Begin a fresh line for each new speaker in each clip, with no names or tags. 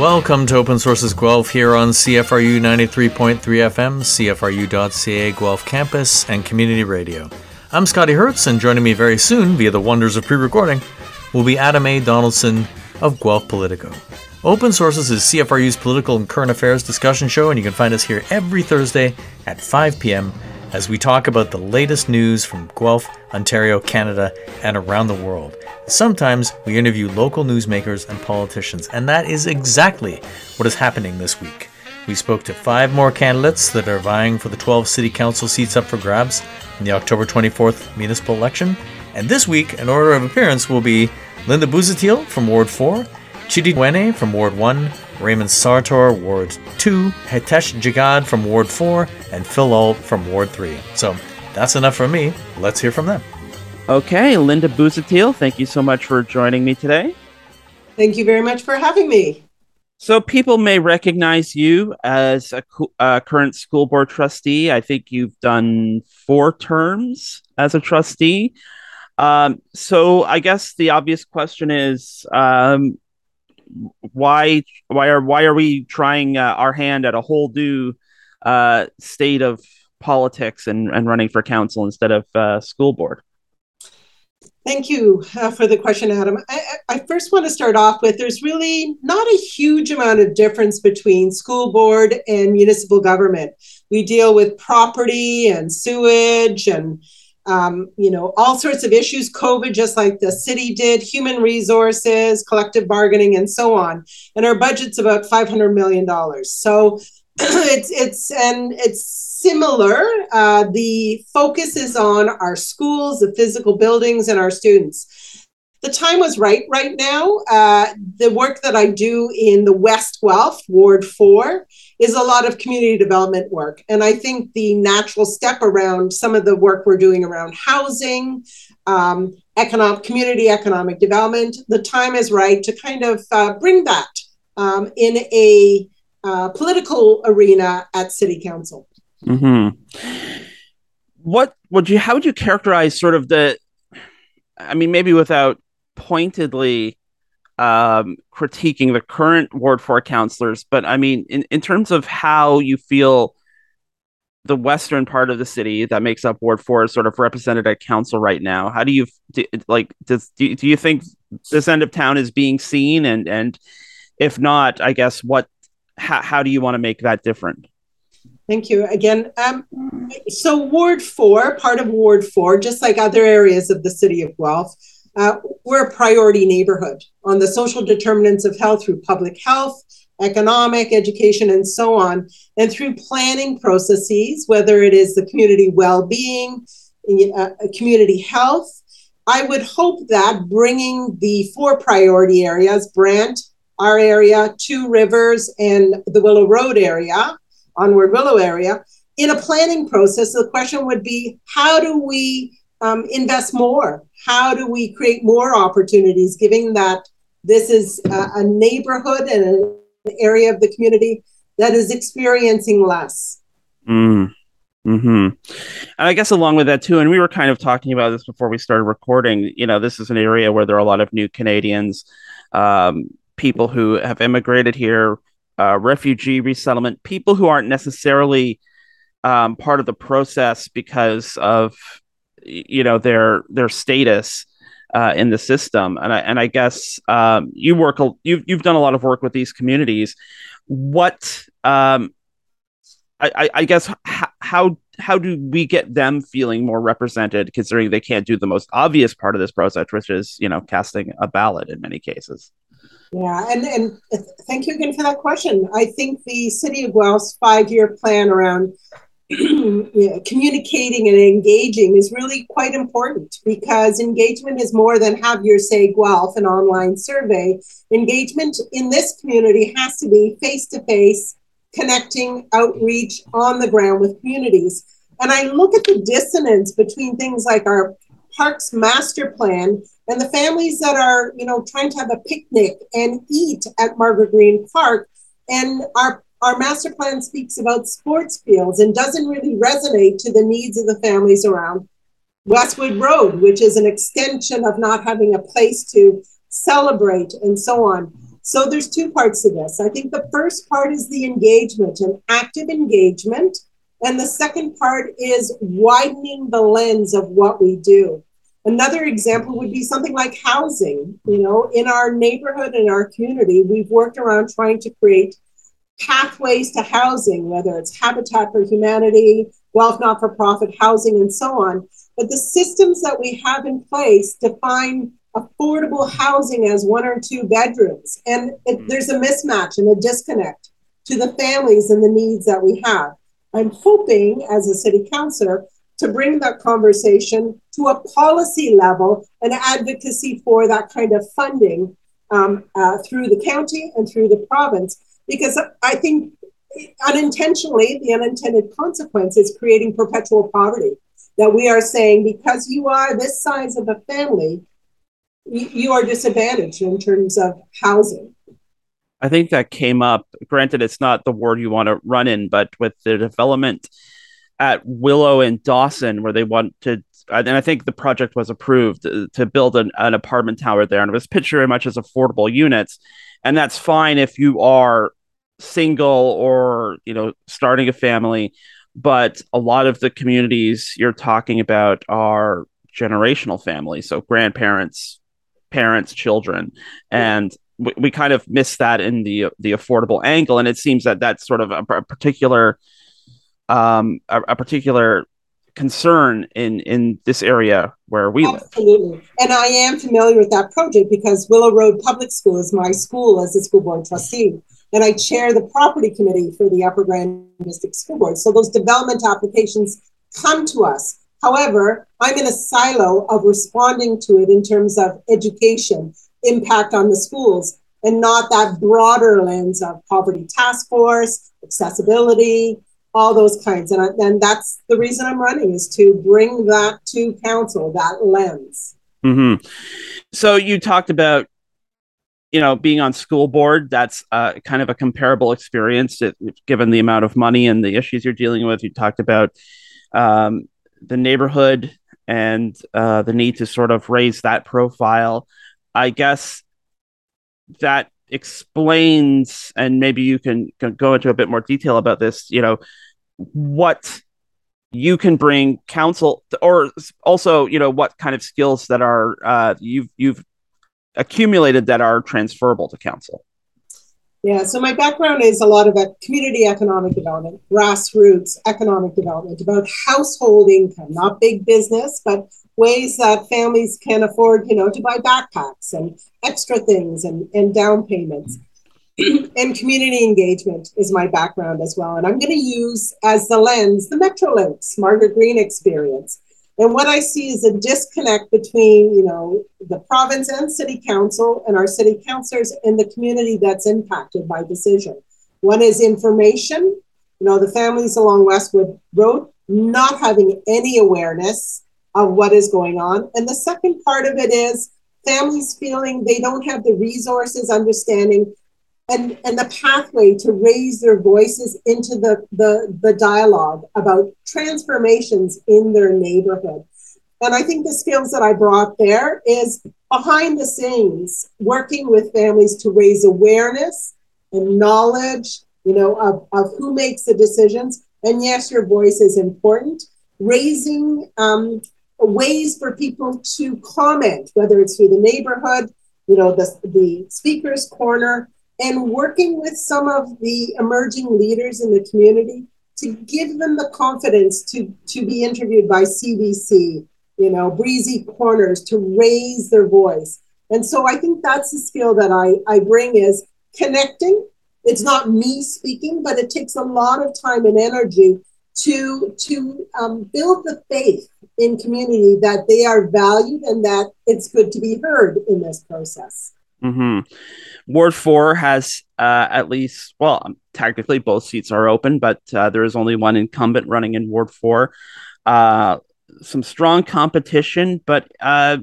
Welcome to Open Sources Guelph here on CFRU 93.3 FM, CFRU.ca Guelph campus, and community radio. I'm Scotty Hertz, and joining me very soon via the wonders of pre recording will be Adam A. Donaldson of Guelph Politico. Open Sources is CFRU's political and current affairs discussion show, and you can find us here every Thursday at 5 p.m. as we talk about the latest news from Guelph, Ontario, Canada, and around the world. Sometimes we interview local newsmakers and politicians, and that is exactly what is happening this week. We spoke to five more candidates that are vying for the 12 city council seats up for grabs in the October 24th municipal election. And this week, in order of appearance, will be Linda Busuttil from Ward 4, Chidi Wene from Ward 1, Raymond Sartor, Ward 2, Hitesh Jagad from Ward 4, and Phil Allt from Ward 3. So that's enough from me. Let's hear from them.
Okay, Linda Busuttil, thank you so much for joining me today.
Thank you very much for having me.
So, people may recognize you as a, a, current school board trustee. I think you've done four terms as a trustee. Um, so, I guess the obvious question is, um, why, why are why are we trying uh, our hand at a whole new uh, state of politics and, and running for council instead of uh, school board?
Thank you uh, for the question, Adam. I, I, first want to start off with there's really not a huge amount of difference between school board and municipal government. We deal with property and sewage and um, you know all sorts of issues. COVID, just like the city did, human resources, collective bargaining, and so on. And our budget's about five hundred million dollars. So it's it's and it's similar. Uh, the focus is on our schools, the physical buildings, and our students. The time was right right now. Uh, the work that I do in the West Guelph, Ward 4, is a lot of community development work. And I think the natural step around some of the work we're doing around housing, um, economic, community economic development, the time is right to kind of uh, bring that um, in a uh, political arena at City Council.
Hmm. What would you? How would you characterize sort of the? I mean, maybe without pointedly um, critiquing the current Ward Four councillors, but I mean, in in terms of how you feel the western part of the city that makes up Ward Four is sort of represented at council right now. How do you do, like? Does do, do you think this end of town is being seen? And and if not, I guess what? How, how do you want to make that different?
Thank you again. Um, so, Ward 4, part of Ward 4, just like other areas of the city of Guelph, uh, we're a priority neighborhood on the social determinants of health through public health, economic, education, and so on, and through planning processes, whether it is the community well being, uh, community health. I would hope that bringing the four priority areas, Brant, our area, Two Rivers, and the Willow Road area, Onward Willow area, in a planning process, the question would be how do we um, invest more? How do we create more opportunities, given that this is a, neighborhood and an area of the community that is experiencing less?
Mm. Hmm. And I guess along with that too, and we were kind of talking about this before we started recording. You know, this is an area where there are a lot of new Canadians, um, people who have immigrated here, uh, refugee resettlement, people who aren't necessarily um, part of the process because of you know their their status uh, in the system. And I and I guess um, you work you've you've done a lot of work with these communities. What um, I, I guess how how do we get them feeling more represented, considering they can't do the most obvious part of this process, which is you know casting a ballot in many cases.
Yeah, and, and thank you again for that question. I think the City of Guelph's five year plan around communicating and engaging is really quite important because engagement is more than have your say Guelph, an online survey. Engagement in this community has to be face to face, connecting, outreach on the ground with communities. And I look at the dissonance between things like our parks master plan and the families that are, you know, trying to have a picnic and eat at Margaret Green Park. And our our master plan speaks about sports fields and doesn't really resonate to the needs of the families around Westwood Road, which is an extension of not having a place to celebrate and so on. So there's two parts to this. I think the first part is the engagement and active engagement. And the second part is widening the lens of what we do. Another example would be something like housing. You know, in our neighborhood, in our community, we've worked around trying to create pathways to housing, whether it's Habitat for Humanity, Guelph Not for Profit Housing, and so on. But the systems that we have in place define affordable housing as one or two bedrooms. And it, mm. there's a mismatch and a disconnect to the families and the needs that we have. I'm hoping, as a city councilor, to bring that conversation to a policy level and advocacy for that kind of funding um, uh, through the county and through the province. Because I think unintentionally, the unintended consequence is creating perpetual poverty. That we are saying, because you are this size of a family, you are disadvantaged in terms of housing.
I think that came up. Granted, it's not the ward you want to run in, but with the development at Willow and Dawson, where they want to, and I think the project was approved to, to build an, an, apartment tower there, and it was pitched very much as affordable units, and that's fine if you are single or you know starting a family, but a lot of the communities you're talking about are generational families, so grandparents, parents, children, and we, we kind of miss that in the the affordable angle, and it seems that that's sort of a, a particular um, a, a, particular concern in in this area where we
Absolutely. live. And I am familiar with that project because Willow Road Public School is my school as a school board trustee, and I chair the property committee for the Upper Grand District School Board. So those development applications come to us. However, I'm in a silo of responding to it in terms of education, impact on the schools, and not that broader lens of poverty task force, accessibility, all those kinds. And, I, and that's the reason I'm running is to bring that to council, that lens.
Mm-hmm. So you talked about, you know, being on school board. That's uh, kind of a comparable experience, given the amount of money and the issues you're dealing with. You talked about um, the neighborhood and uh, the need to sort of raise that profile. I guess that explains, and maybe you can, can go into a bit more detail about this, you know, what you can bring council or also you know what kind of skills that are uh, you've you've accumulated that are transferable to council
yeah so my background is a lot of community economic development grassroots economic development about household income not big business but ways that families can afford, you know, to buy backpacks and extra things and, and down payments. and community engagement is my background as well. And I'm going to use as the lens the Metrolinx Margaret Green experience. And what I see is a disconnect between, you know, the province and city council and our city councilors and the community that's impacted by decision. One is information. You know, the families along Westwood Road not having any awareness of what is going on. And the second part of it is families feeling they don't have the resources, understanding, and, and the pathway to raise their voices into the, the, the dialogue about transformations in their neighborhood. And I think the skills that I brought there is behind the scenes, working with families to raise awareness and knowledge, you know, of, of who makes the decisions. And yes, your voice is important. Raising um, ways for people to comment, whether it's through the neighborhood, you know, the, the speaker's corner, and working with some of the emerging leaders in the community to give them the confidence to, to be interviewed by CBC, you know, breezy corners to raise their voice. And so I think that's the skill that I, I bring is connecting. It's not me speaking, but it takes a lot of time and energy to to um, build the faith in community that they are valued and that it's good to be heard in this process.
Mm-hmm. Ward four has uh, at least, well, um, technically both seats are open, but uh, there is only one incumbent running in Ward four. Uh, some strong competition, but uh,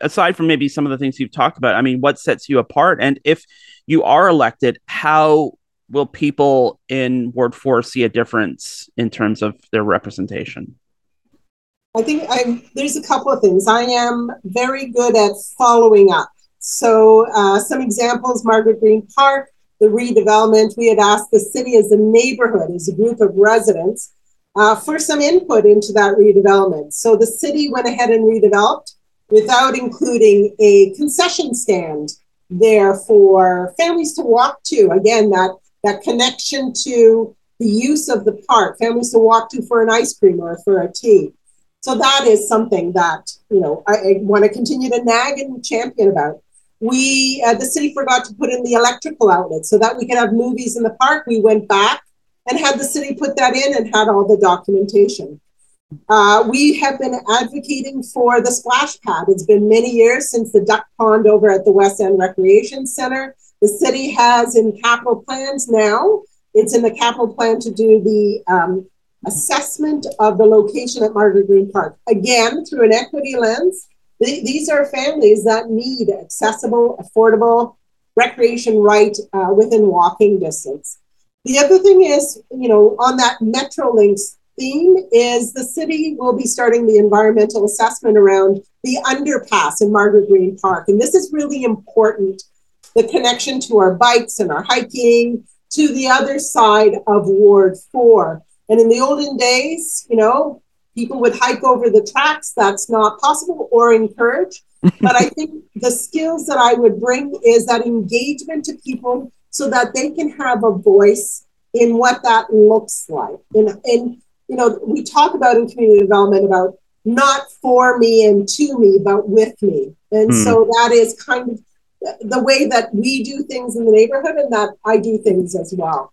aside from maybe some of the things you've talked about, I mean, what sets you apart? And if you are elected, how will people in Ward 4 see a difference in terms of their representation?
I think I'm, there's a couple of things. I am very good at following up. So, uh, some examples Margaret Green Park, the redevelopment. We had asked the city as a neighborhood, as a group of residents, uh, for some input into that redevelopment. So, the city went ahead and redeveloped without including a concession stand there for families to walk to. Again, that, that connection to the use of the park, families to walk to for an ice cream or for a tea. So that is something that you know I, I want to continue to nag and champion about. We uh, the city forgot to put in the electrical outlet so that we could have movies in the park. We went back and had the city put that in and had all the documentation. Uh, we have been advocating for the splash pad. It's been many years since the duck pond over at the West End Recreation Center. The city has in capital plans now. It's in the capital plan to do the um, assessment of the location at Margaret Green Park. Again, through an equity lens, th- these are families that need accessible, affordable recreation right uh, within walking distance. The other thing is, you know, on that Metrolinx theme is the city will be starting the environmental assessment around the underpass in Margaret Green Park. And this is really important the connection to our bikes and our hiking to the other side of Ward 4. And in the olden days, you know, people would hike over the tracks. That's not possible or encouraged. but I think the skills that I would bring is that engagement to people so that they can have a voice in what that looks like. And, and you know, we talk about in community development about not for me and to me, but with me. And mm. so that is kind of the way that we do things in the neighborhood and that I do things as well.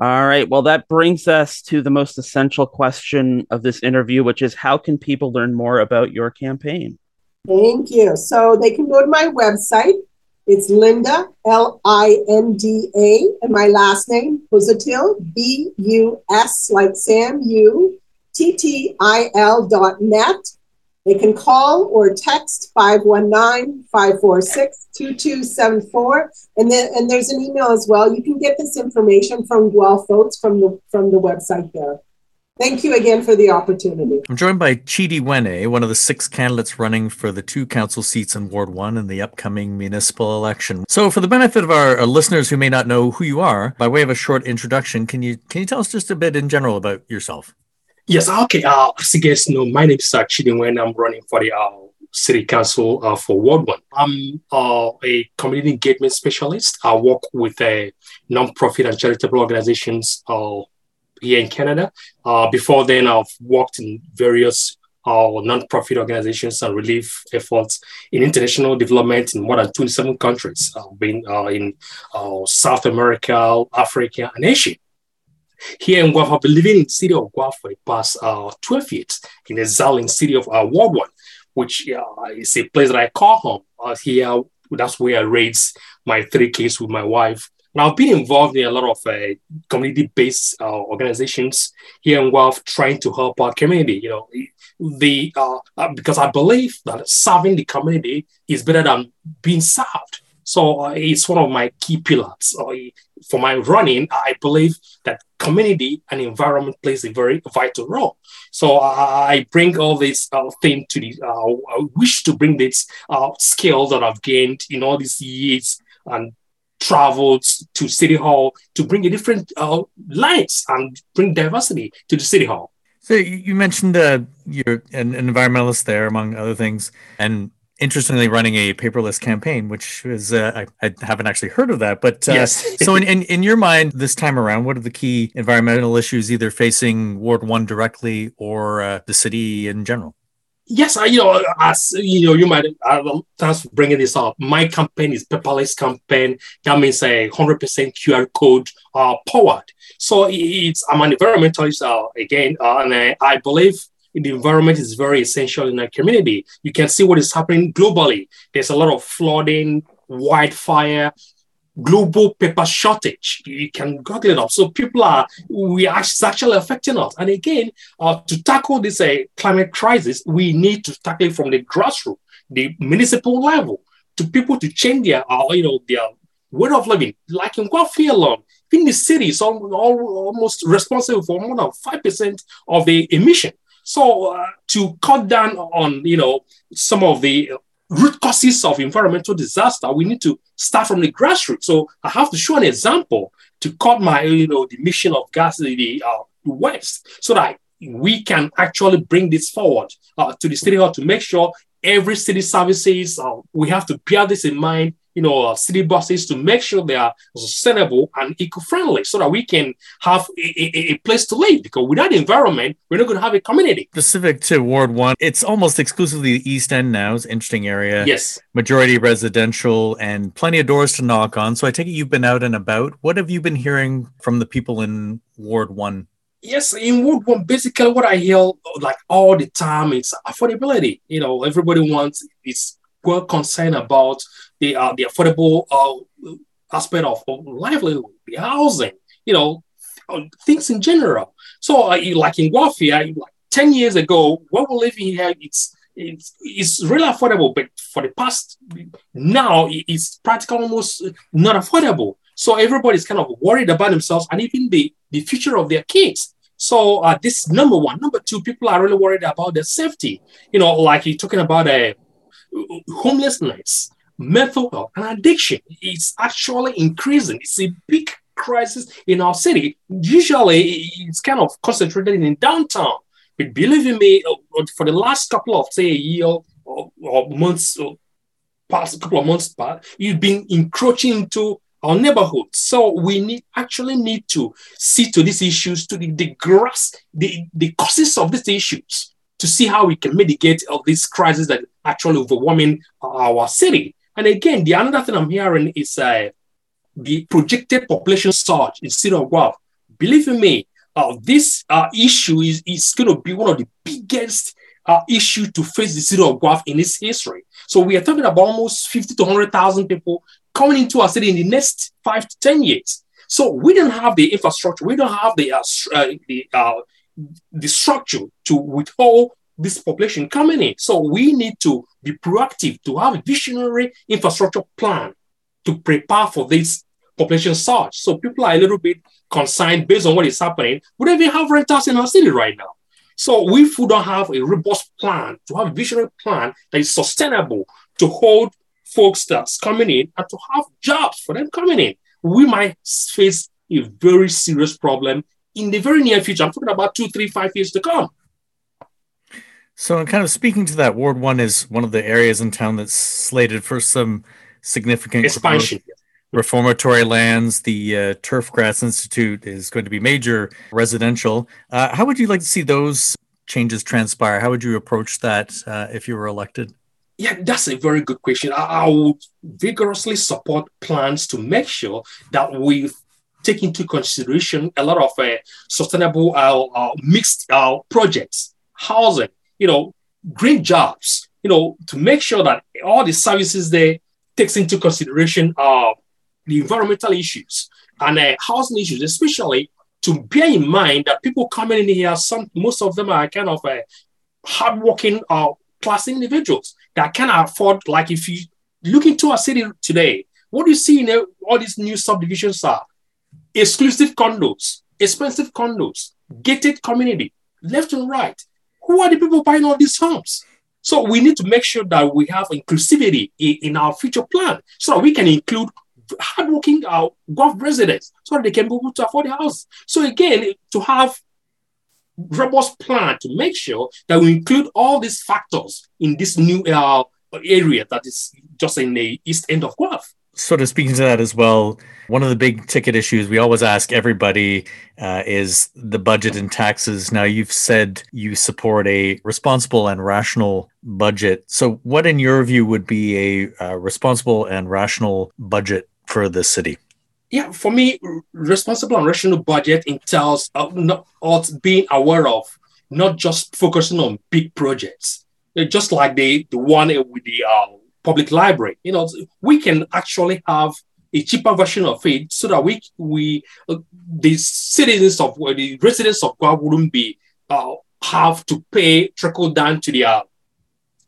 All right. Well, that brings us to the most essential question of this interview, which is how can people learn more about your campaign?
Thank you. So they can go to my website. It's Linda, L I N D A, and my last name, Busuttil, B U S, like Sam, U, T T I L dot net. They can call or text 519-546-2274. And then and there's an email as well. You can get this information from Guelph Votes from the from the website there. Thank you again for the opportunity.
I'm joined by Chidi Wene, one of the six candidates running for the two council seats in Ward 1 in the upcoming municipal election. So, for the benefit of our, our, listeners who may not know who you are, by way of a short introduction, can you can you tell us just a bit in general about yourself?
Yes, okay. Uh, as you guys know, my name is uh, Chidi Wene. I'm running for the uh, City Council uh, for Ward 1. I'm uh, a community engagement specialist. I work with uh, non-profit and charitable organizations uh, here in Canada. Uh, before then, I've worked in various uh, non-profit organizations and relief efforts in international development in more than 27 countries. I've been uh, in uh, South America, Africa, and Asia. Here in Guelph, I've been living in the city of Guelph for the past uh, 12 years in the Zaling city of uh, Ward 1, which uh, is a place that I call home. Uh, here, that's where I raised my three kids with my wife. And I've been involved in a lot of uh, community-based uh, organizations here in Guelph trying to help our community. You know, the uh, uh because I believe that serving the community is better than being served. So uh, it's one of my key pillars. Uh, for my running, I believe that community and environment plays a very vital role. So uh, I bring all this uh, thing to the, uh, I wish to bring this uh, skill that I've gained in all these years and traveled to City Hall to bring a different uh, lights and bring diversity to the City Hall.
So you mentioned uh, you're an, an environmentalist there, among other things, and interestingly running a paperless campaign, which is uh, I, I, haven't actually heard of that. But uh, yes. so in, in, in your mind, this time around, what are the key environmental issues either facing Ward One directly or uh, the city in general?
Yes, I, you know, as you know, you might. Uh, thanks for bringing this up. My campaign is paperless campaign. That means a hundred percent QR code uh, powered. So it's I'm an environmentalist uh, again, uh, and I, I believe the environment is very essential in our community. You can see what is happening globally. There's a lot of flooding, wildfire, global paper shortage. You can Google it up. So people are, we are actually affecting us. And again, uh, to tackle this uh, climate crisis, we need to tackle it from the grassroots, the municipal level, to people to change their, uh, you know, their way of living. Like in Guelph alone, in the city is almost responsible for more than 5% of the emission. So uh, to cut down on you know some of the root causes of environmental disaster, we need to start from the grassroots. So I have to show an example to cut my, you know, the emission of gas in the uh, west so that we can actually bring this forward uh, to the city hall to make sure every city services, uh, we have to bear this in mind you know, uh, city buses to make sure they are sustainable and eco-friendly so that we can have a, a, a place to live because without the environment, we're not going to have a community.
Specific to Ward 1, it's almost exclusively the East End now. It's an interesting area.
Yes.
Majority residential and plenty of doors to knock on. So I take it you've been out and about. What have you been hearing from the people in Ward 1?
Yes, in Ward 1, basically what I hear like all the time is affordability. You know, everybody wants, is well concerned about the uh, the affordable uh, aspect of, of livelihood, the housing, you know, things in general. So, uh, like in Guelphia, like 10 years ago, when we're living here, it's it's, it's really affordable, but for the past now, it's practically almost not affordable. So everybody's kind of worried about themselves and even the, the future of their kids. So uh, this number one. Number two, people are really worried about their safety. You know, like you're talking about uh, homelessness mental health and addiction is actually increasing. It's a big crisis in our city. Usually, it's kind of concentrated in downtown. But believe me, uh, for the last couple of say a year or, or months, or past couple of months past, you've been encroaching into our neighborhood. So we need actually need to see to these issues, to the, the grass, the, the causes of these issues, to see how we can mitigate of this crisis that actually overwhelming our city. And again, the another thing I'm hearing is uh, the projected population surge in city of Guelph. Believe me, uh, this uh, issue is, is going to be one of the biggest uh, issue to face the city of Guelph in its history. So we are talking about almost 50 to 100,000 people coming into our city in the next five to 10 years. So we don't have the infrastructure, we don't have the, uh, uh, the, uh, the structure to withhold this population coming in. So we need to be proactive, to have a visionary infrastructure plan to prepare for this population surge. So people are a little bit concerned based on what is happening. We don't even have renters in our city right now. So if we don't have a robust plan, to have a visionary plan that is sustainable to hold folks that's coming in and to have jobs for them coming in. We might face a very serious problem in the very near future. I'm talking about two, three, five years to come.
So, kind of speaking to that, Ward One is one of the areas in town that's slated for some significant
expansion.
Reformatory lands. The uh, Turf Grass Institute is going to be major residential. Uh, how would you like to see those changes transpire? How would you approach that uh, if you were elected?
Yeah, that's a very good question. I, I would vigorously support plans to make sure that we take into consideration a lot of uh, sustainable uh, uh, mixed uh, projects, housing, you know, green jobs, you know, to make sure that all the services there takes into consideration uh, the environmental issues and uh, housing issues, especially to bear in mind that people coming in here, some most of them are kind of uh, hardworking uh, class individuals that can afford, like if you look into a city today, what do you see in all these new subdivisions are exclusive condos, expensive condos, gated community, left and right. Who are the people buying all these homes? So we need to make sure that we have inclusivity in, in our future plan so that we can include hardworking uh, Guelph residents so that they can be able to afford the house. So again, to have robust plan to make sure that we include all these factors in this new uh, area that is just in the east end of Guelph
sort of speaking to that as well, one of the big ticket issues we always ask everybody uh, is the budget and taxes. Now, you've said you support a responsible and rational budget. So, what, in your view, would be a uh, responsible and rational budget for the city?
Yeah, for me, responsible and rational budget entails uh, not, being aware of not just focusing on big projects, just like the, the one with the uh, public library. You know, we can actually have a cheaper version of it so that we we uh, the citizens of uh, the residents of Guelph wouldn't be uh, have to pay trickle down to their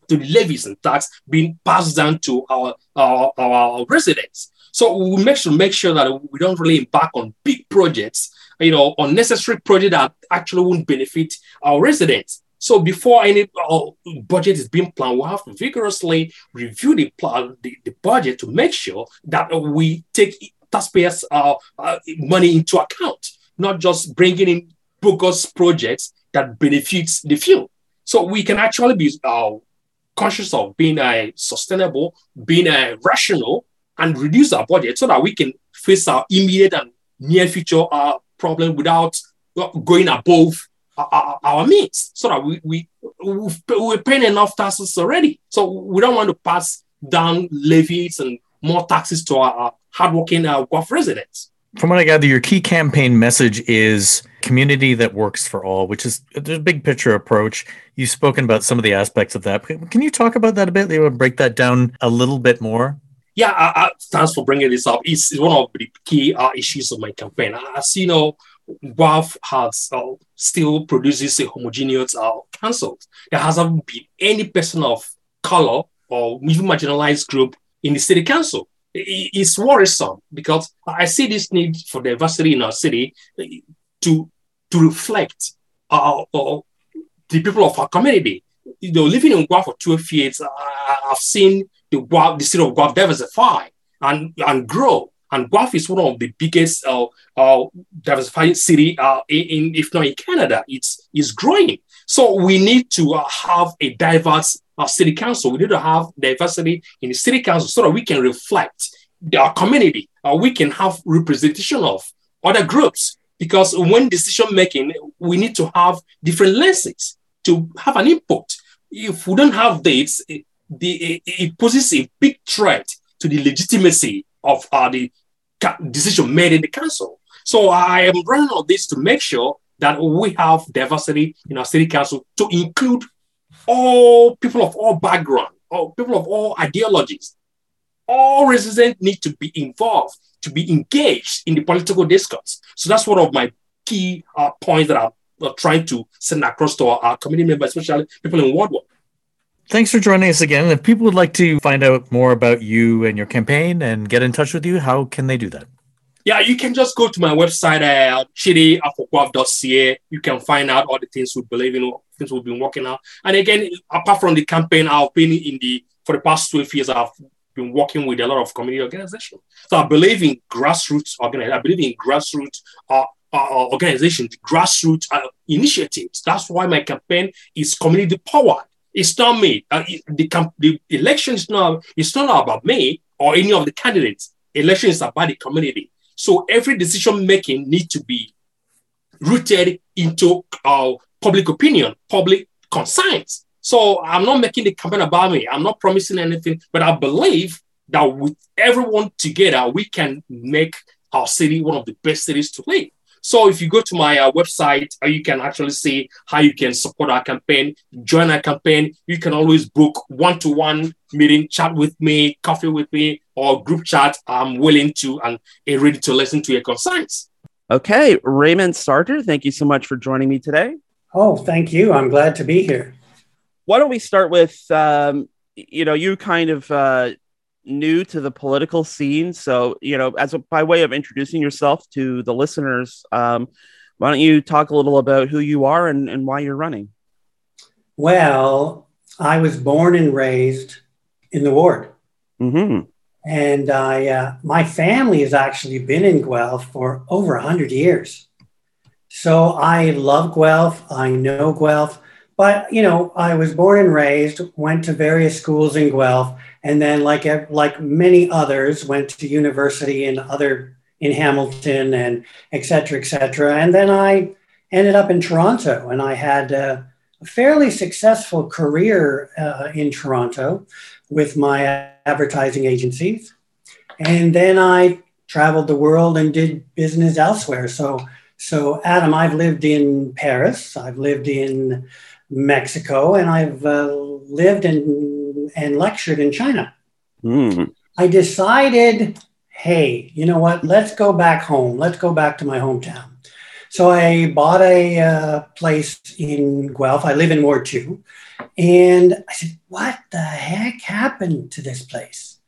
to the levies and tax being passed down to our our, our residents. So we make sure make sure that we don't really embark on big projects, you know, unnecessary projects that actually won't benefit our residents. So before any uh, budget is being planned, we have to vigorously review the, plan, the, the budget to make sure that we take taxpayers' uh, uh, money into account, not just bringing in bogus projects that benefits the few. So we can actually be uh, conscious of being uh, sustainable, being uh, rational, and reduce our budget so that we can face our immediate and near future uh, problem without uh, going above our, our means so that we, we, we're paying enough taxes already. So we don't want to pass down levies and more taxes to our, our hardworking uh, Guelph residents.
From what I gather, your key campaign message is community that works for all, which is a big picture approach. You've spoken about some of the aspects of that. Can you talk about that a bit? You want to break that down a little bit more?
Yeah, uh, uh, thanks for bringing this up. It's, it's one of the key uh, issues of my campaign. As you know, Guelph has uh, still produces a homogeneous uh, council. There hasn't been any person of color or even marginalized group in the city council. It's worrisome because I see this need for diversity in our city to, to reflect uh, uh, the people of our community. You know, living in Guelph for 12 years, I've seen the, Guelph, the city of Guelph diversify and, and grow. And Guelph is one of the biggest uh, uh, diversified city uh, in, if not in Canada. It's, it's growing. So we need to uh, have a diverse uh, city council. We need to have diversity in the city council so that we can reflect our community. Uh, we can have representation of other groups because when decision making, we need to have different lenses to have an input. If we don't have this, it, the, it poses a big threat to the legitimacy of uh, the decision made in the council. So I am running on this to make sure that we have diversity in our city council to include all people of all background, all people of all ideologies. All residents need to be involved, to be engaged in the political discourse. So that's one of my key uh, points that I'm uh, trying to send across to our, our community members, especially people in Ward One.
Thanks for joining us again. If people would like to find out more about you and your campaign and get in touch with you, how can they do that?
Yeah, you can just go to my website at chidiafokwav.ca. You can find out all the things we believe in, things we've been working on. And again, apart from the campaign, I've been in the, for the past 12 years, I've been working with a lot of community organizations. So I believe in grassroots. I believe in grassroots uh, uh, organizations, grassroots uh, initiatives. That's why my campaign is community powered. It's not me. Uh, the, the election is not, it's not about me or any of the candidates. Election is about the community. So every decision making needs to be rooted into uh, public opinion, public conscience. So I'm not making the campaign about me. I'm not promising anything, but I believe that with everyone together, we can make our city one of the best cities to live. So if you go to my uh, website, uh, you can actually see how you can support our campaign, join our campaign. You can always book one-to-one meeting, chat with me, coffee with me, or group chat. I'm willing to and ready to listen to your concerns.
Okay, Raymond Sartor, thank you so much for joining me today.
Oh, thank you. I'm glad to be here.
Why don't we start with, um, you know, you kind of uh, new to the political scene. So, you know, as a, by way of introducing yourself to the listeners, um, why don't you talk a little about who you are and, and why you're running?
Well, I was born and raised in the ward.
Mm-hmm.
And I, uh, my family has actually been in Guelph for over 100 years. So I love Guelph. I know Guelph. But, you know, I was born and raised, went to various schools in Guelph and then like like many others went to university in other in Hamilton and et cetera, et cetera. And then I ended up in Toronto and I had a, fairly successful career uh, in Toronto with my advertising agencies. And then I traveled the world and did business elsewhere. So, so Adam, I've lived in Paris, I've lived in Mexico, and I've uh, lived in and lectured in China.
Mm.
I decided, hey, you know what? Let's go back home. Let's go back to my hometown. So I bought a uh, place in Guelph. I live in Ward 2. And I said, what the heck happened to this place?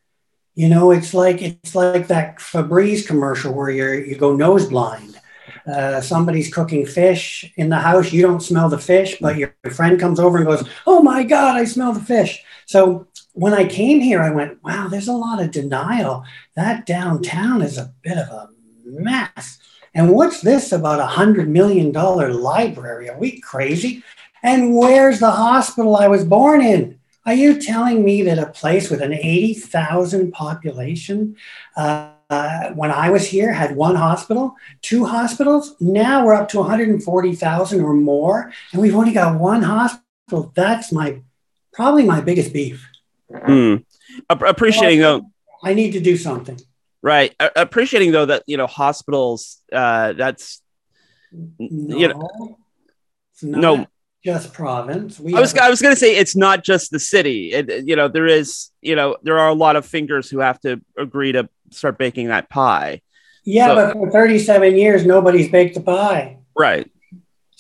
You know, it's like it's like that Febreze commercial where you you go nose blind. Uh, somebody's cooking fish in the house. You don't smell the fish, but your friend comes over and goes, "Oh my God, I smell the fish." So when I came here, I went, "Wow, there's a lot of denial. That downtown is a bit of a mess." And what's this about a hundred million dollar library? Are we crazy? And where's the hospital I was born in? Are you telling me that a place with an 80,000 population, uh, uh, when I was here, had one hospital, two hospitals? Now we're up to 140,000 or more, and we've only got one hospital. That's my probably my biggest beef.
Mm. Appreciating though,
I need to do something.
Right. appreciating though that you know hospitals. Uh, that's
no,
you know, no
just province.
We I was I was going to say it's not just the city. It, you know, there is you know there are a lot of fingers who have to agree to start baking that pie.
Yeah, so, but for 37 years nobody's baked a pie.
Right.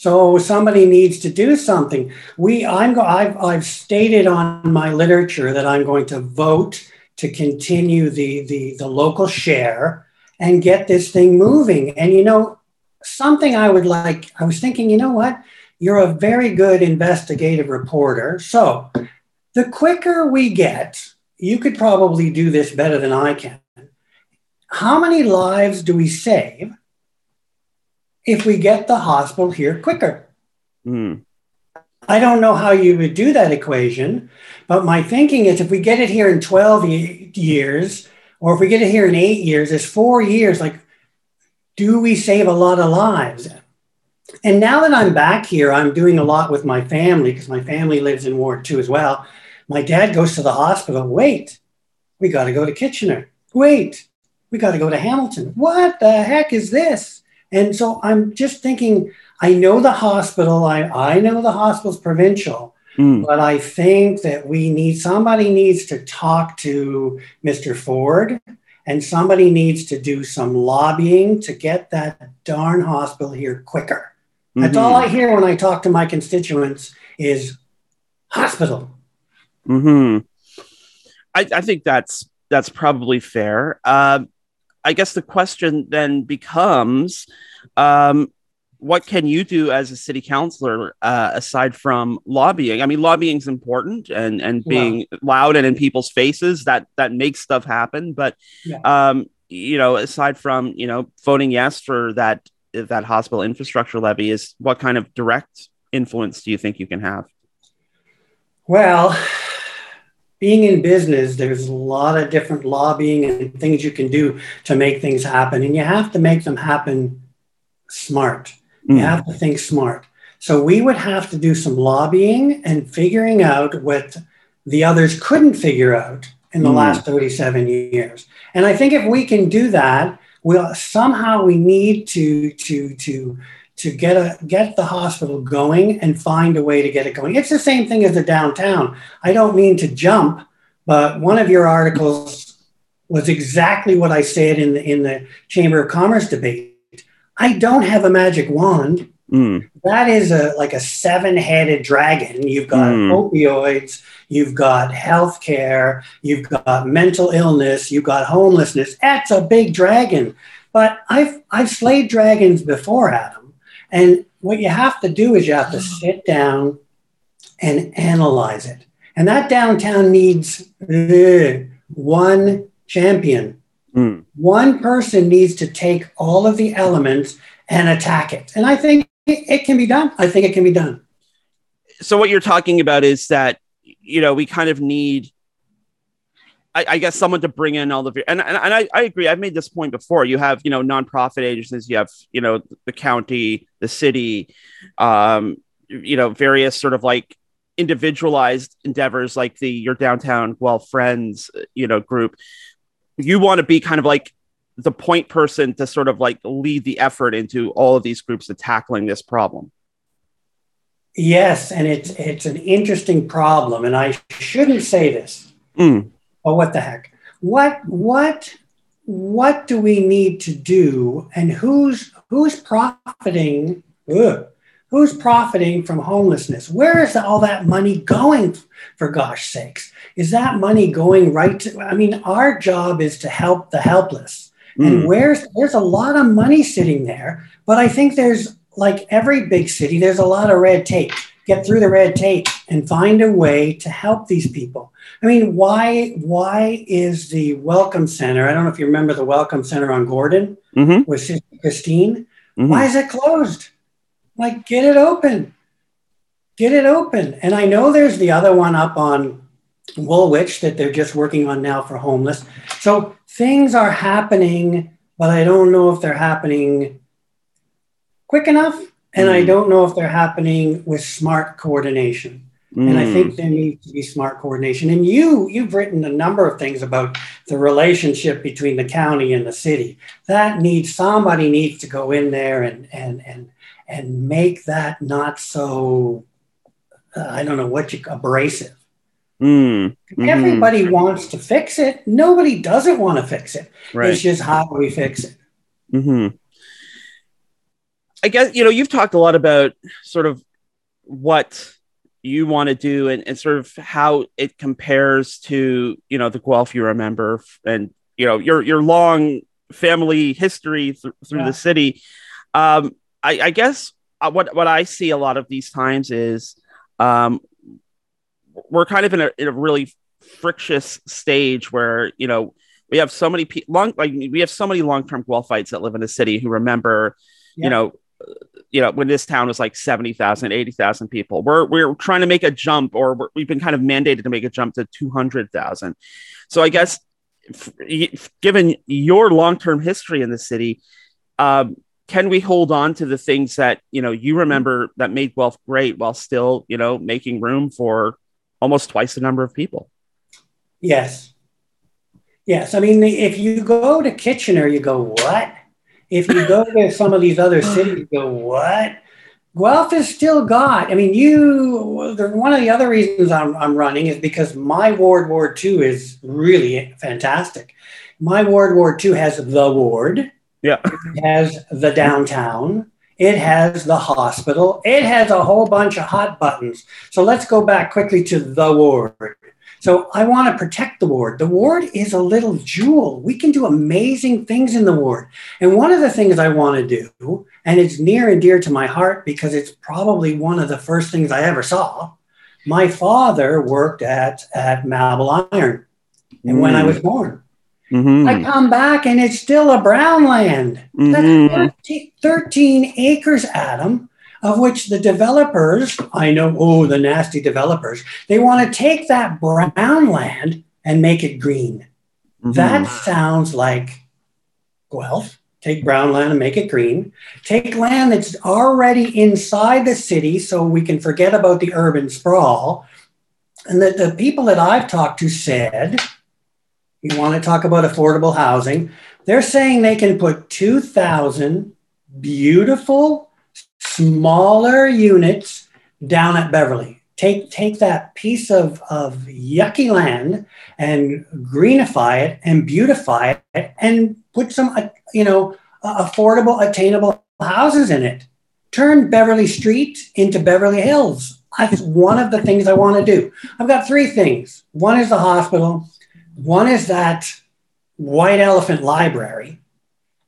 So somebody needs to do something. We I'm I've I've stated on my literature that I'm going to vote to continue the the the local share and get this thing moving. And you know something I would like I was thinking, you know what? You're a very good investigative reporter. So the quicker we get, you could probably do this better than I can. How many lives do we save if we get the hospital here quicker?
Mm.
I don't know how you would do that equation, but my thinking is if we get it here in 12 years, or if we get it here in eight years, it's four years. Like, do we save a lot of lives? And now that I'm back here, I'm doing a lot with my family because my family lives in Ward 2 as well. My dad goes to the hospital. Wait, we got to go to Kitchener. Wait, we got to go to Hamilton. What the heck is this? And so I'm just thinking, I know the hospital, I, I know the hospital's provincial, mm. but I think that we need somebody needs to talk to Mr. Ford and somebody needs to do some lobbying to get that darn hospital here quicker. That's mm-hmm. all I hear when I talk to my constituents is hospital.
Hmm. I, I think that's that's probably fair. Uh, I guess the question then becomes, um, what can you do as a city councilor uh, aside from lobbying? I mean, lobbying is important and and being loud and in people's faces that that makes stuff happen. But yeah. um, you know, aside from you know voting yes for that that hospital infrastructure levy is what kind of direct influence do you think you can have?
Well, being in business, there's a lot of different lobbying and things you can do to make things happen. And you have to make them happen smart. You mm. have to think smart. So we would have to do some lobbying and figuring out what the others couldn't figure out in the mm. last 37 years. And I think if we can do that, we'll somehow we need to to to to get a get the hospital going and find a way to get it going. It's the same thing as the downtown. I don't mean to jump, but one of your articles was exactly what I said in the in the Chamber of Commerce debate. I don't have a magic wand. Mm. That is a like a seven-headed dragon. You've got mm. opioids, you've got healthcare, you've got mental illness, you've got homelessness. That's a big dragon. But I've I've slayed dragons before, Adam. And what you have to do is you have to sit down and analyze it. And that downtown needs one champion. Mm. One person needs to take all of the elements and attack it. And I think it can be done. I think it can be done.
So what you're talking about is that you know we kind of need, I, I guess, someone to bring in all the and and, and I, I agree. I've made this point before. You have you know nonprofit agencies. You have you know the county, the city, um, you know various sort of like individualized endeavors like the your downtown Guelph Friends you know group. You want to be kind of like the point person to sort of like lead the effort into all of these groups to tackling this problem.
Yes, and it's it's an interesting problem, and I shouldn't say this. Mm. But what the heck? What what what do we need to do, and who's who's profiting? Ugh, who's profiting from homelessness? Where is all that money going? For gosh sakes, is that money going right to? I mean, our job is to help the helpless Mm. And where's there's a lot of money sitting there, but I think there's like every big city, there's a lot of red tape. Get through the red tape and find a way to help these people. I mean, why why is the Welcome Center? I don't know if you remember the Welcome Center on Gordon mm-hmm. with Christine. Mm-hmm. Why is it closed? Like, get it open. Get it open. And I know there's the other one up on Woolwich that they're just working on now for homeless. So things are happening, but I don't know if they're happening quick enough. And mm. I don't know if they're happening with smart coordination. Mm. And I think mm. there needs to be smart coordination. And you, you've written a number of things about the relationship between the county and the city. That needs somebody needs to go in there and and and and make that not so. Uh, I don't know what you abrasive. Mm. Mm-hmm. Everybody wants to fix it. Nobody doesn't want to fix it. Right. It's just how we fix it.
Mm-hmm. I guess you know you've talked a lot about sort of what you want to do and, and sort of how it compares to you know the Guelph you remember and you know your your long family history th- through yeah. the city. Um, I, I guess uh, what what I see a lot of these times is um, we're kind of in a, in a really frictious stage where you know we have so many people long like we have so many long term Guelphites that live in the city who remember yeah. you know you know, when this town was like 70,000, 80,000 people, we're, we're trying to make a jump or we've been kind of mandated to make a jump to 200,000. So I guess given your long-term history in the city, um, can we hold on to the things that, you know, you remember that made Guelph great while still, you know, making room for almost twice the number of people?
Yes. Yes. I mean, if you go to Kitchener, you go, what? If you go to some of these other cities, go, what? Guelph is still got. I mean, you. One of the other reasons I'm, I'm running is because my ward, Ward Two, is really fantastic. My ward, Ward Two, has the ward.
Yeah.
It has the downtown. It has the hospital. It has a whole bunch of hot buttons. So let's go back quickly to the ward. So I want to protect the ward. The ward is a little jewel. We can do amazing things in the ward. And one of the things I want to do, and it's near and dear to my heart because it's probably one of the first things I ever saw. My father worked at, at Malleable Iron and mm. when I was mm. born. Mm-hmm. I come back and it's still a brown land. Mm-hmm. That's 13, 13 acres, Adam of which the developers, I know, oh, the nasty developers, they want to take that brown land and make it green. Mm-hmm. That sounds like Guelph. Take brown land and make it green. Take land that's already inside the city so we can forget about the urban sprawl. And that the people that I've talked to said, you want to talk about affordable housing, they're saying they can put 2,000 beautiful smaller units down at Beverly. Take, take that piece of, of yucky land and greenify it and beautify it and put some, uh, you know, affordable, attainable houses in it. Turn Beverly Street into Beverly Hills. That's one of the things I want to do. I've got three things. One is the hospital, one is that white elephant library,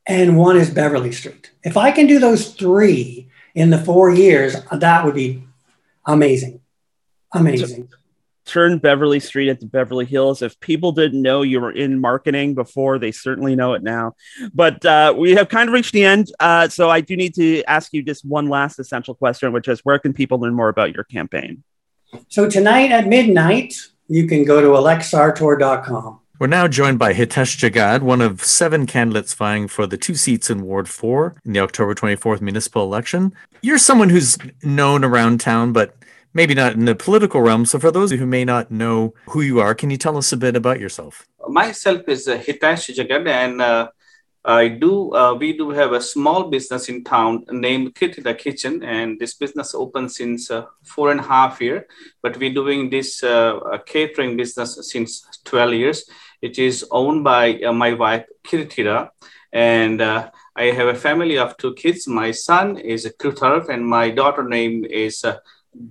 and one is Beverly Street. If I can do those three, in the four years, that would be amazing. Amazing. So,
turn Beverly Street into Beverly Hills. If people didn't know you were in marketing before, they certainly know it now. But uh, we have kind of reached the end. Uh, so I do need to ask you just one last essential question, which is where can people learn more about your campaign?
So tonight at midnight, you can go to electsartor.com.
We're now joined by Hitesh Jagad, one of seven candidates vying for the two seats in Ward 4 in the October 24th municipal election. You're someone who's known around town, but maybe not in the political realm. So, for those who may not know who you are, can you tell us a bit about yourself?
Myself is uh, Hitesh Jagad, and uh, I do. Uh, we do have a small business in town named Kitty Kitchen, and this business opened since uh, four and a half year. But we're doing this uh, catering business since twelve years it is owned by uh, my wife, Kirtira. And uh, I have a family of two kids. My son is Krutarv, and my daughter name is uh,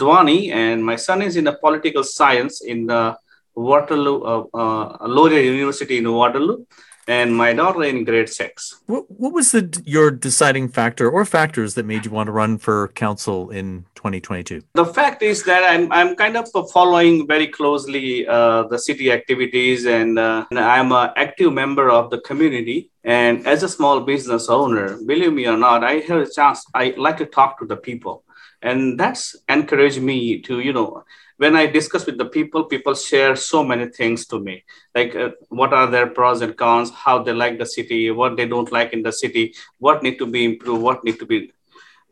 Dwani. And my son is in the political science in the Waterloo, uh, uh, Laurier University in Waterloo. And my daughter in grade six.
What, what was the your deciding factor or factors that made you want to run for council in 2022?
The fact is that I'm, I'm kind of following very closely uh, the city activities and, uh, and I'm an active member of the community. And as a small business owner, believe me or not, I have a chance, I like to talk to the people. And that's encouraged me to, you know, when I discuss with the people, people share so many things to me, like uh, what are their pros and cons, how they like the city, what they don't like in the city, what need to be improved, what need to be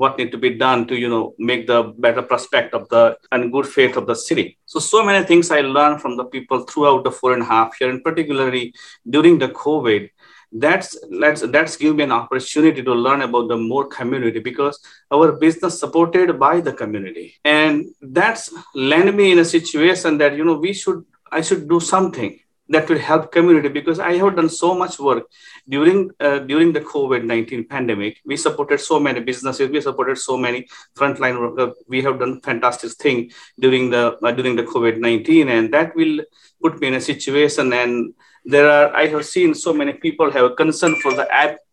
what need to be done to you know make the better prospect of the and good faith of the city. So so many things i learned from the people throughout the four and a half year and particularly during the covid that's let's that's give me an opportunity to learn about the more community because our business supported by the community. And that's land me in a situation that you know we should i should do something that will help community because i have done so much work during uh, during the covid-19 pandemic. We supported so many businesses. We supported so many frontline workers we have done fantastic thing during the uh, during the covid-19 and that will put me in a situation and there are i have seen so many people have a concern for the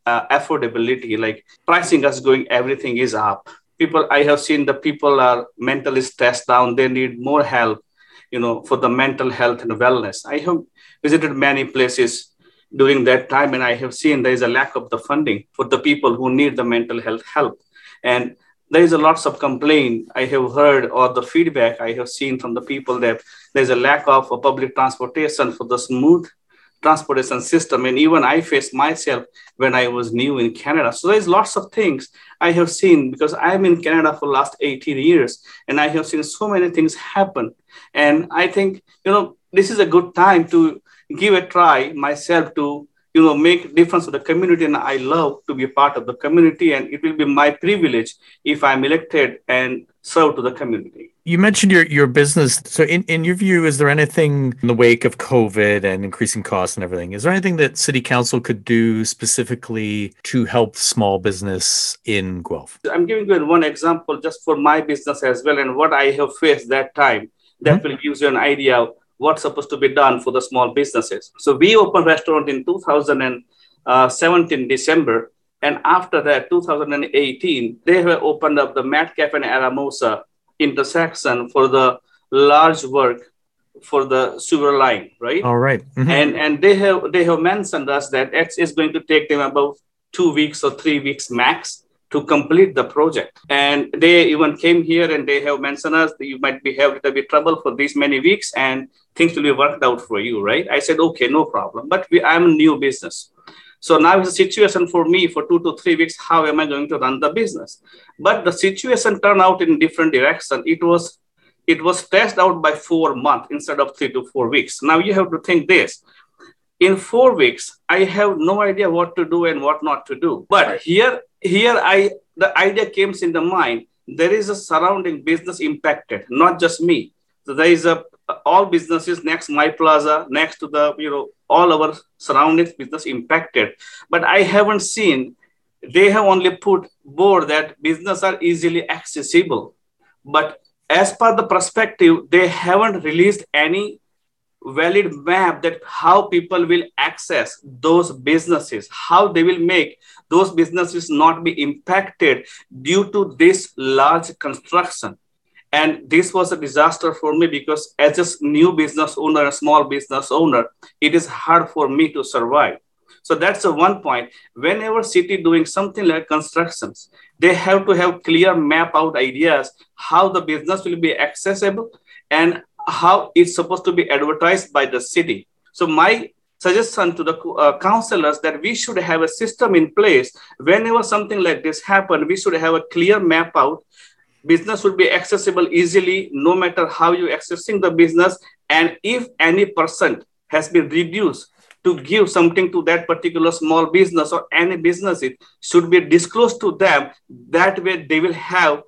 uh, affordability like pricing is going everything is up. People i have seen the people are mentally stressed down. They need more help you know for the mental health and wellness. I have visited many places during that time and i have seen there is a lack of the funding for the people who need the mental health help. And there is a lots of complaint i have heard or the feedback i have seen from the people that there's a lack of a public transportation for the smooth transportation system and even i faced myself when i was new in canada. So there's lots of things i have seen because i'm in canada for last 18 years and i have seen so many things happen. And i think you know this is a good time to give a try myself to you know make difference to the community and i love to be a part of the community and it will be my privilege if i'm elected and serve to the community
you mentioned your, your business. So, in, in your view, is there anything in the wake of COVID and increasing costs and everything? Is there anything that City Council could do specifically to help small business in Guelph?
I'm giving you one example just for my business as well and what I have faced that time. That mm-hmm. will give you an idea of what's supposed to be done for the small businesses. So, we opened restaurant in 2017 December. And after that, 2018, they have opened up the Metcalfe and Eramosa intersection for the large work for the sewer line, right?
All right.
mm-hmm. And and they have they have mentioned us that X is going to take them about two weeks or three weeks max to complete the project. And they even came here and they have mentioned us that you might be having a bit trouble for these many weeks and things will be worked out for you, right? I said, okay, no problem. But we, I'm a new business. So now it's a situation for me for two to three weeks. How am I going to run the business? But the situation turned out in different direction. It was it was tested out by four months instead of three to four weeks. Now you have to think this. In four weeks, I have no idea what to do and what not to do. But right. here, here I the idea came in the mind. There is a surrounding business impacted, not just me. So there is a all businesses next my plaza next to the you know all our surroundings business impacted. But i haven't seen they have only put board that business are easily accessible. But as per the perspective they haven't released any valid map that how people will access those businesses how they will make those businesses not be impacted due to this large construction and this was a disaster for me because as a new business owner, a small business owner, it is hard for me to survive. So that's the one point. Whenever city doing something like constructions, they have to have clear map out ideas how the business will be accessible and how it's supposed to be advertised by the city. So my suggestion to the uh, councillors that we should have a system in place whenever something like this happen we should have a clear map out business will be accessible easily no matter how you accessing the business. And if any percent has been reduced to give something to that particular small business or any business it should be disclosed to them. That way they will have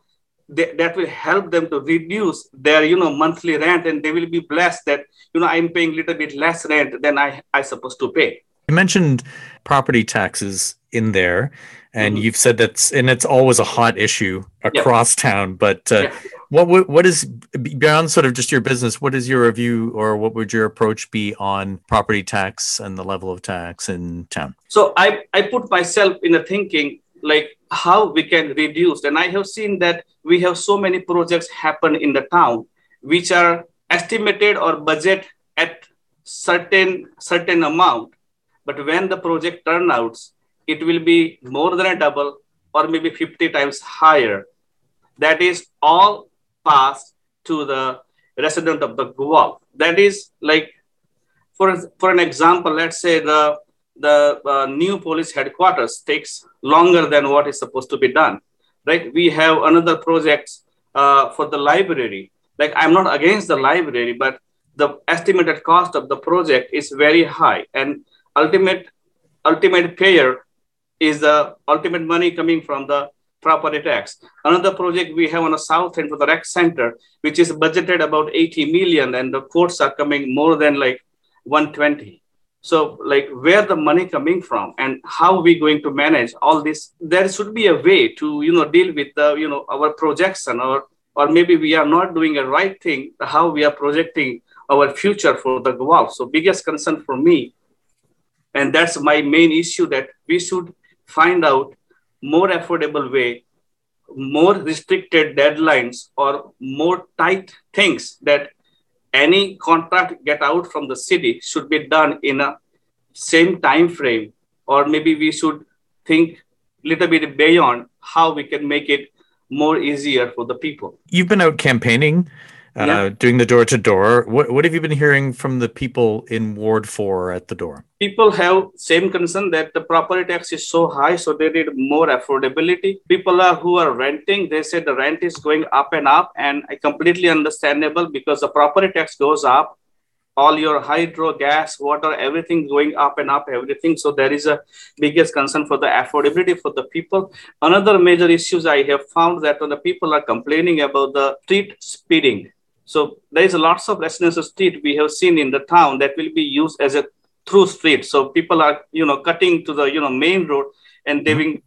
they, that will help them to reduce their you know monthly rent and they will be blessed that you know i'm paying a little bit less rent than i i supposed to pay.
You mentioned property taxes in there and mm-hmm. you've said that's and it's always a hot issue across town but uh, yeah. What would, what is beyond sort of just your business? What is your review, or what would your approach be on property tax and the level of tax in town?
So I I put myself in a thinking like how we can reduce, and I have seen that we have so many projects happen in the town which are estimated or budget at certain certain amount, but when the project turn out, it will be more than a double or maybe 50 times higher. That is all passed to the resident of the Guelph. That is like, for, for an example, let's say the, the uh, new police headquarters takes longer than what is supposed to be done, right? We have another project uh, for the library. Like I'm not against the library, but the estimated cost of the project is very high and ultimate ultimate payer is the ultimate money coming from the property tax. Another project we have on the south end for the rec center, which is budgeted about 80 million, and the quotes are coming more than like 120. So, like, where the money coming from, and how we going to manage all this? There should be a way to, you know, deal with the, you know, our projection, or or maybe we are not doing a right thing. How we are projecting our future for the Guelph. So, biggest concern for me, and that's my main issue that we should find out more affordable way, more restricted deadlines or more tight things that any contract get out from the city should be done in a same time frame. Or maybe we should think little bit beyond how we can make it more easier for the people.
You've been out campaigning uh, yeah. doing the door to door. What what have you been hearing from the people in Ward Four at the door?
People have same concern that the property tax is so high, so they need more affordability. People are who are renting, they say the rent is going up and up, and I completely understandable because the property tax goes up. All your hydro, gas, water, everything going up and up, everything. So there is a biggest concern for the affordability for the people. Another major issues I have found that when the people are complaining about the street speeding, so there is lots of residential street we have seen in the town that will be used as a through street. So people are, you know, cutting to the, you know, main road and they mm-hmm.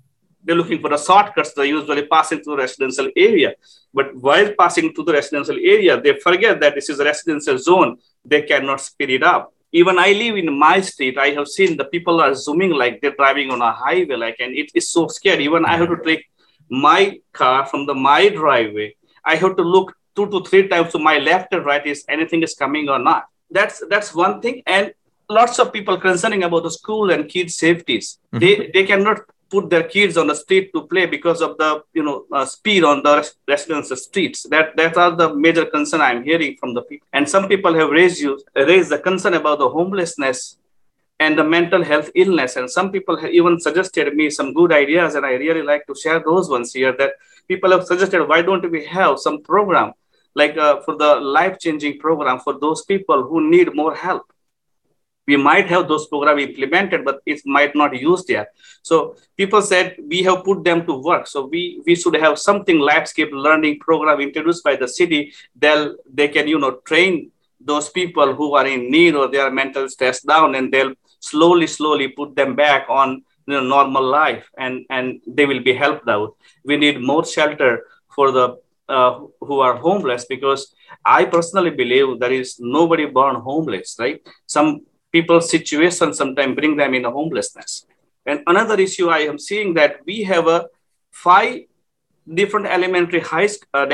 they're looking for the shortcuts. They're usually passing through the residential area. But while passing through the residential area, they forget that this is a residential zone. They cannot speed it up. Even I live in my street, I have seen the people are zooming like they're driving on a highway, like, and it is so scary. Even I have to take my car from the my driveway. I have to look two to three times to my left and right is anything is coming or not. That's that's one thing. And lots of people concerning about the school and kids' safeties. Mm-hmm. They they cannot put their kids on the street to play because of the you know uh, speed on the residential streets. That that are the major concern I'm hearing from the people. And some people have raised you raised the concern about the homelessness and the mental health illness. And some people have even suggested me some good ideas, and I really like to share those ones here. That people have suggested, why don't we have some program like uh, for the life changing program for those people who need more help. We might have those program implemented but it might not used yet. So people said we have put them to work. So we we should have something landscape learning program introduced by the city. They'll they can you know train those people who are in need or their mental stress down and they'll slowly slowly put them back on you know, normal life and and they will be helped out. We need more shelter for the uh, who are homeless because I personally believe there is nobody born homeless, right? Some people's situation sometimes bring them in a homelessness. And another issue I am seeing that we have a five different elementary high uh,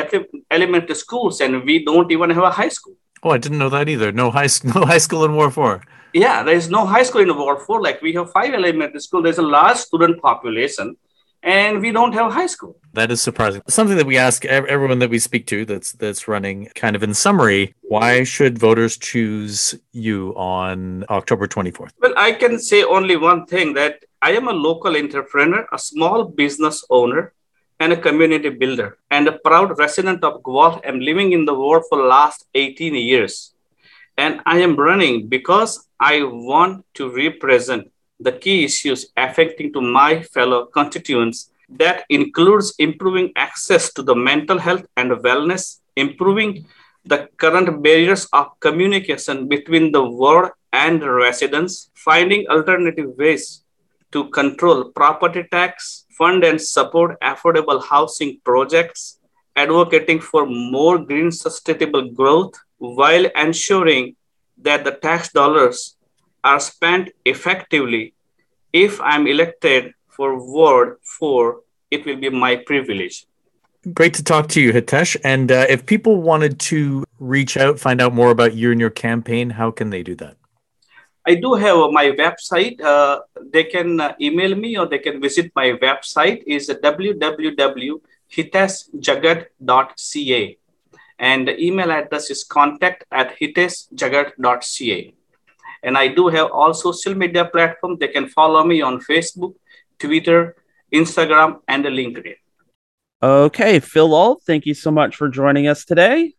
elementary schools and we don't even have a high school.
Oh, I didn't know that either. No high school no high school in Ward Four.
Yeah, there is no high school in Ward Four. Like we have five elementary school. There's a large student population, and we don't have high school.
That is surprising. Something that we ask everyone that we speak to that's that's running kind of in summary, why should voters choose you on October 24th?
Well, I can say only one thing that I am a local entrepreneur, a small business owner, and a community builder, and a proud resident of Guelph. I'm living in the world for the last 18 years. And I am running because I want to represent the key issues affecting to my fellow constituents that includes improving access to the mental health and wellness, improving the current barriers of communication between the ward and residents, finding alternative ways to control property tax, fund and support affordable housing projects, advocating for more green sustainable growth while ensuring that the tax dollars are spent effectively. If I'm elected for Ward 4, it will be my privilege.
Great to talk to you, Hitesh. And uh, if people wanted to reach out, find out more about you and your campaign, how can they do that?
I do have my website. Uh, they can uh, email me or they can visit my website is www.hiteshjagad.ca and the email address is contact at hiteshjagad.ca. And I do have all social media platforms. They can follow me on Facebook, Twitter, Instagram, and LinkedIn.
Okay, Phil Allt, thank you so much for joining us today.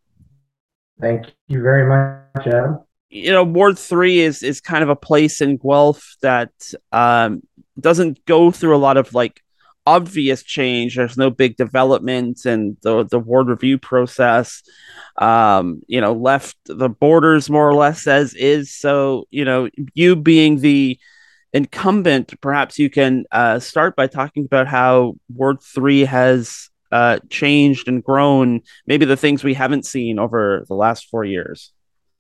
Thank you very much, Adam.
You know, Ward Three is is kind of a place in Guelph that um, doesn't go through a lot of like obvious change. There's no big development, and the the ward review process, um, you know, left the borders more or less as is. So, you know, you being the incumbent, perhaps you can uh, start by talking about how Ward Three has uh, changed and grown. Maybe the things we haven't seen over the last four years.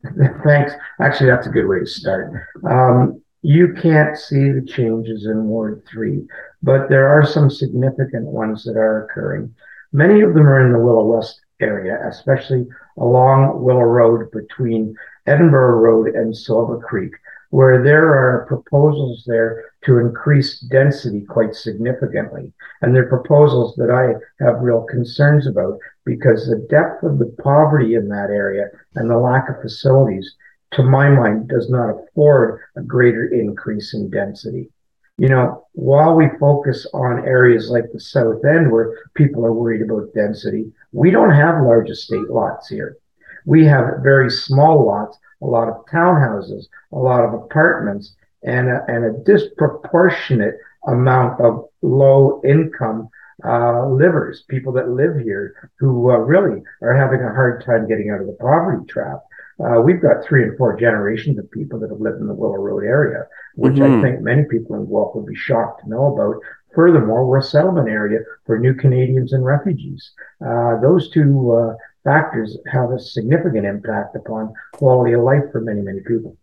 Thanks. Actually, that's a good way to start. Um, you can't see the changes in Ward 3, but there are some significant ones that are occurring. Many of them are in the Willow West area, especially along Willow Road between Edinburgh Road and Silver Creek, where there are proposals there to increase density quite significantly. And they're proposals that I have real concerns about because the depth of the poverty in that area and the lack of facilities, to my mind, does not afford a greater increase in density. You know, while we focus on areas like the South End where people are worried about density, we don't have large estate lots here. We have very small lots a lot of townhouses, a lot of apartments, and a, and a disproportionate amount of low income uh, livers, people that live here who uh, really are having a hard time getting out of the poverty trap. Uh, we've got three and four generations of people that have lived in the Willow Road area, which mm-hmm. I think many people in Guelph would be shocked to know about. Furthermore, we're a settlement area for new Canadians and refugees. Uh, those two uh, factors have a significant impact upon quality of life for many, many people.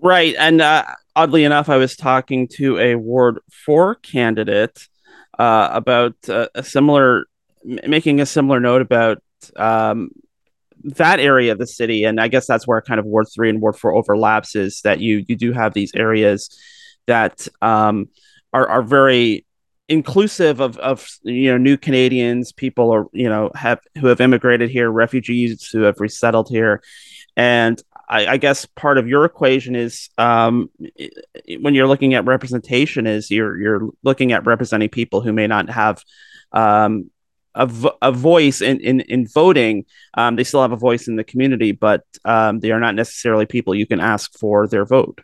Right. And uh, oddly enough, I was talking to a Ward 4 candidate uh, about uh, a similar, making a similar note about um, that area of the city. And I guess that's where kind of Ward 3 and Ward 4 overlaps is that you, you do have these areas that um, are, are very inclusive of of you know new Canadians, people are you know have who have immigrated here, refugees who have resettled here, and I, I guess part of your equation is um, when you're looking at representation is you're you're looking at representing people who may not have um, a, a voice in, in, in voting. Um, they still have a voice in the community, but um, they are not necessarily people you can ask for their vote.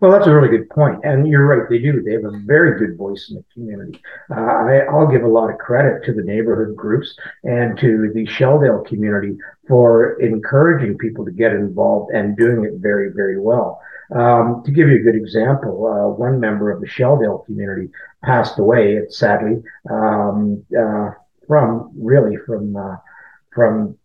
Well, that's a really good point, and you're right. They do. They have a very good voice in the community. Uh, I, will give a lot of credit to the neighborhood groups and to the Shelldale community for encouraging people to get involved and doing it very, very well. Um, to give you a good example, uh, one member of the Shelldale community passed away, sadly, um, uh, from really from uh, from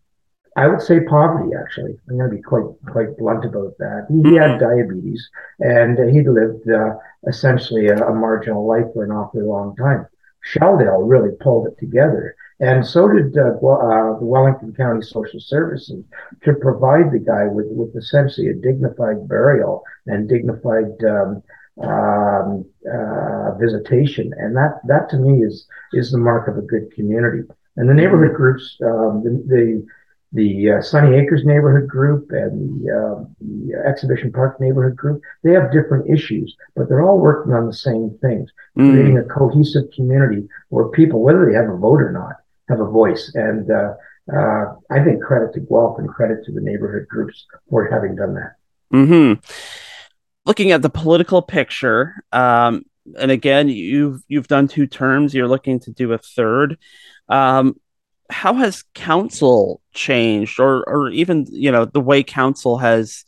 I would say poverty. Actually, I'm going to be quite quite blunt about that. He, he had mm-hmm. diabetes, and he'd lived uh, essentially a, a, marginal life for an awfully long time. Shelldale really pulled it together, and so did uh, uh, the Wellington County Social Services to provide the guy with with essentially a dignified burial and dignified. Um, um, uh, visitation, and that that to me is is the mark of a good community. And the neighborhood groups, um, the, the the uh, Sunny Acres neighborhood group and the, uh, the, Exhibition Park neighborhood group, they have different issues, but they're all working on the same things, mm. creating a cohesive community where people, whether they have a vote or not, have a voice. And uh, uh I think credit to Guelph and credit to the neighborhood groups for having done that.
hmm Looking at the political picture, um, and again, you've you've done two terms. You're looking to do a third. Um, how has council changed or or even you know the way council has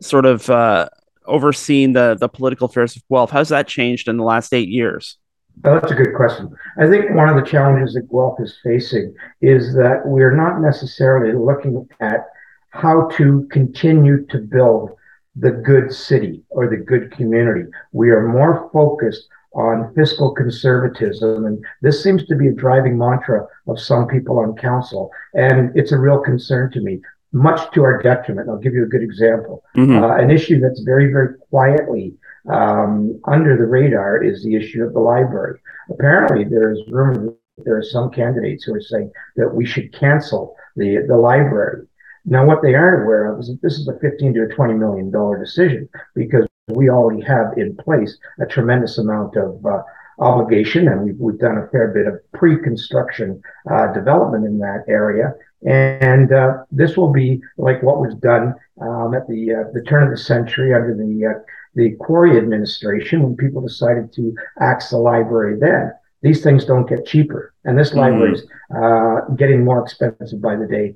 sort of uh, overseen the the political affairs of Guelph how's that changed in the last eight years
that's a good question. I think one of the challenges that Guelph is facing is that we're not necessarily looking at how to continue to build the good city or the good community. We are more focused on fiscal conservatism. And this seems to be a driving mantra of some people on council. And it's a real concern to me, much to our detriment. I'll give you a good example. Mm-hmm. Uh, an issue that's very, very quietly um, under the radar is the issue of the library. Apparently, there's rumor there are some candidates who are saying that we should cancel the, the library. Now, what they aren't aware of is that this is a 15 to a 20 million dollar decision because we already have in place a tremendous amount of uh, obligation, and we've, we've done a fair bit of pre-construction uh, development in that area. And uh, this will be like what was done um, at the uh, the turn of the century under the uh, the Quarrie administration when people decided to axe the library. Then these things don't get cheaper, and this mm-hmm. library is uh, getting more expensive by the day.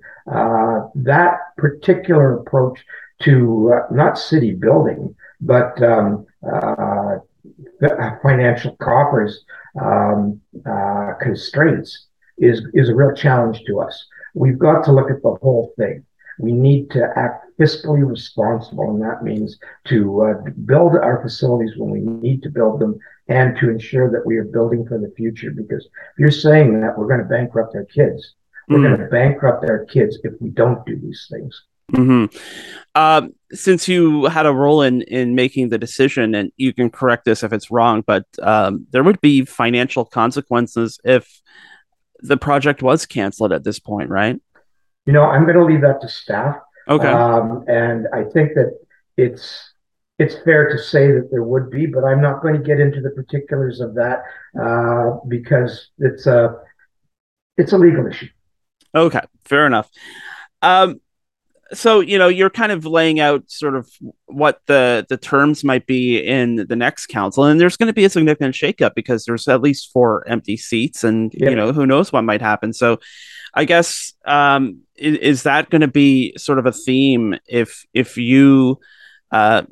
that particular approach to not city building but um, uh, financial coffers um, uh, constraints is is a real challenge to us. We've got to look at the whole thing. We need to act fiscally responsible, and that means to uh, build our facilities when we need to build them, and to ensure that we are building for the future. Because if you're saying that we're going to bankrupt our kids, we're mm. going to bankrupt our kids if we don't do these things.
Mm-hmm. Uh, since you had a role in in making the decision, and you can correct this if it's wrong, but um, there would be financial consequences if the project was canceled at this point, right?
You know, I'm going to leave that to staff.
Okay.
Um, and I think that it's it's fair to say that there would be, but I'm not going to get into the particulars of that uh, because it's a it's a legal issue.
Okay, fair enough. Um, so you know you're kind of laying out sort of what the the terms might be in the next council and there's going to be a significant shakeup because there's at least four empty seats and you know who knows what might happen so i guess um is, is that going to be sort of a theme if if you uh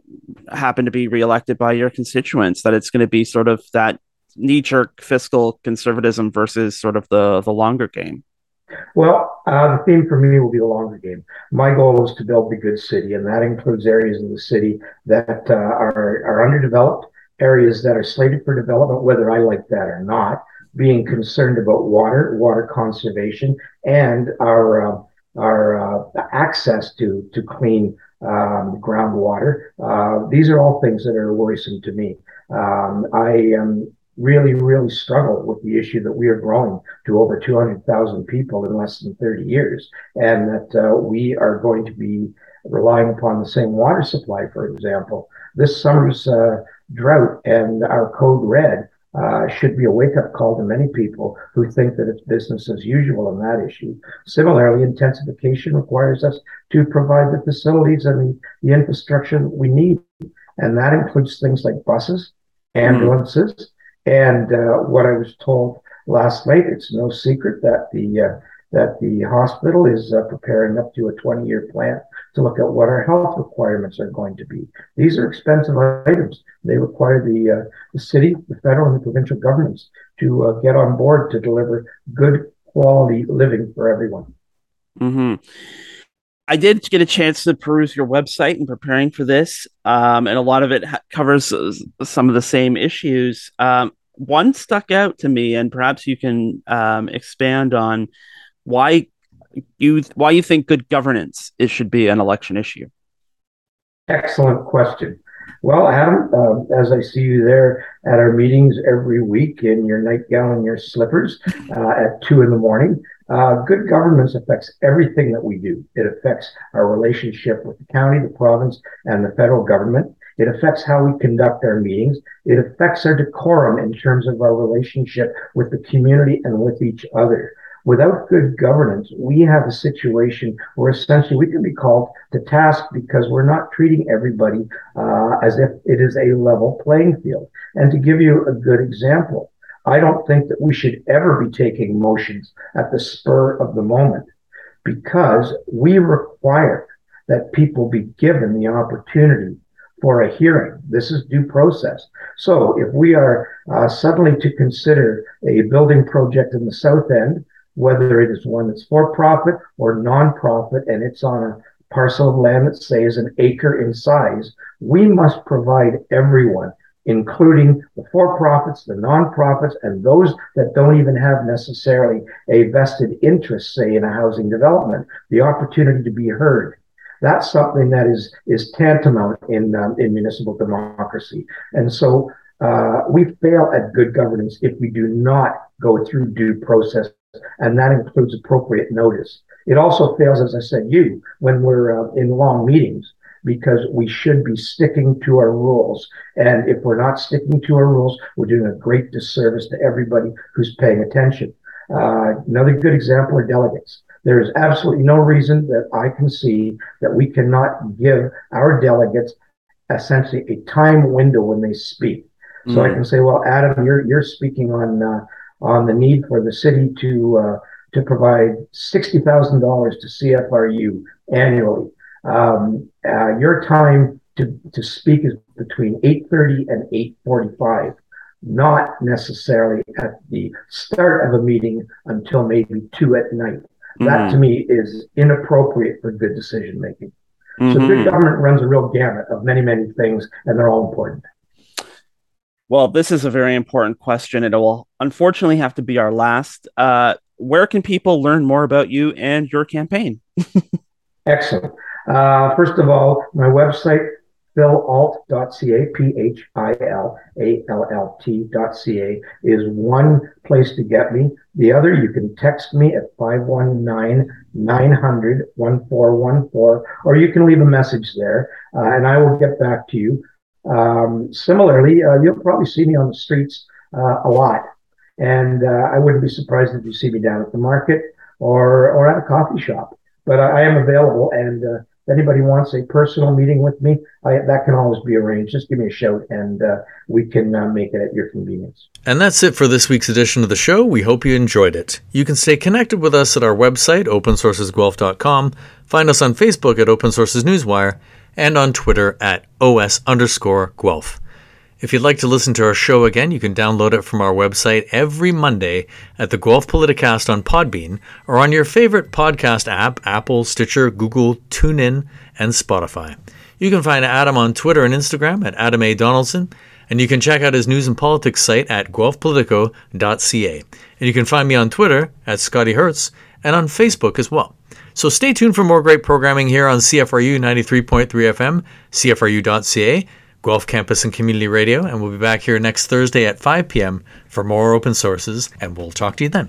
happen to be reelected by your constituents that it's going to be sort of that knee-jerk fiscal conservatism versus sort of the the longer game
well, uh, the theme for me will be the longer game. My goal is to build the good city, and that includes areas of the city that uh, are, are underdeveloped, areas that are slated for development, whether I like that or not, being concerned about water, water conservation, and our uh, our uh, access to to clean um, groundwater. Uh, these are all things that are worrisome to me. Um, I am really, really struggle with the issue that we are growing to over 200,000 people in less than 30 years, and that uh, we are going to be relying upon the same water supply, for example. This summer's uh, drought and our code red uh, should be a wake up call to many people who think that it's business as usual on that issue. Similarly, intensification requires us to provide the facilities and the, the infrastructure that we need. And that includes things like buses, mm-hmm. ambulances, mm. And uh, what I was told last night, it's no secret that the uh, that the hospital is uh, preparing up to a 20 year plan to look at what our health requirements are going to be. These are expensive items. They require the, uh, the city, the federal, and the provincial governments to uh, get on board to deliver good quality living for everyone.
Mm-hmm. I did get a chance to peruse your website in preparing for this, um, and a lot of it ha- covers uh, some of the same issues. Um, one stuck out to me, and perhaps you can um, expand on why you why you think good governance it should be an election issue.
Excellent question. Well, Adam, uh, as I see you there at our meetings every week in your nightgown and your slippers uh, at two in the morning, uh, good governance affects everything that we do. It affects our relationship with the county, the province, and the federal government. It affects how we conduct our meetings. It affects our decorum in terms of our relationship with the community and with each other. Without good governance, we have a situation where essentially we can be called to task because we're not treating everybody uh, as if it is a level playing field. And to give you a good example, I don't think that we should ever be taking motions at the spur of the moment because we require that people be given the opportunity for a hearing. This is due process. So if we are uh, suddenly to consider a building project in the south end, whether it is one that's for profit or non-profit, and it's on a parcel of land that say is an acre in size, we must provide everyone, including the for-profits, the non-profits, and those that don't even have necessarily a vested interest, say in a housing development, the opportunity to be heard. That's something that is is tantamount in um, in municipal democracy, and so uh, we fail at good governance if we do not go through due process, and that includes appropriate notice. It also fails, as I said, you when we're uh, in long meetings because we should be sticking to our rules. And if we're not sticking to our rules, we're doing a great disservice to everybody who's paying attention. Uh, another good example are delegates. There is absolutely no reason that I can see that we cannot give our delegates essentially a time window when they speak. So mm. I can say, well, Adam, you're you're speaking on uh, on the need for the city to uh, to provide sixty thousand dollars to CFRU annually. Um, uh, your time to to speak is between eight thirty and eight forty five not necessarily at the start of a meeting until maybe two at night. Mm-hmm. That to me is inappropriate for good decision making. Mm-hmm. So good government runs a real gamut of many, many things, and they're all important.
Well, this is a very important question. It will unfortunately have to be our last. Uh, where can people learn more about you and your campaign?
Excellent. Uh, first of all, my website, philallt.ca, P-H-I-L-A-L-L-T.ca is one place to get me. The other, you can text me at 519-900-1414, or you can leave a message there, uh, and I will get back to you. Um, similarly, uh, you'll probably see me on the streets uh, a lot, and uh, I wouldn't be surprised if you see me down at the market or, or at a coffee shop. But I, I am available, and uh, if anybody wants a personal meeting with me, I, that can always be arranged. Just give me a shout and uh, we can uh, make it at your convenience.
And that's it for this week's edition of the show. We hope you enjoyed it. You can stay connected with us at our website, opensourcesguelph.com, find us on Facebook at Open Sources Newswire, and on Twitter at OS underscore Guelph. If you'd like to listen to our show again, you can download it from our website every Monday at the Guelph Politicast on Podbean or on your favorite podcast app Apple, Stitcher, Google, TuneIn, and Spotify. You can find Adam on Twitter and Instagram at Adam A. Donaldson, and you can check out his news and politics site at guelphpolitico.ca. And you can find me on Twitter at Scotty Hertz and on Facebook as well. So stay tuned for more great programming here on CFRU 93.3 FM, CFRU.ca Guelph Campus and Community Radio, and we'll be back here next Thursday at 5 p.m. for more open sources, and we'll talk to you then.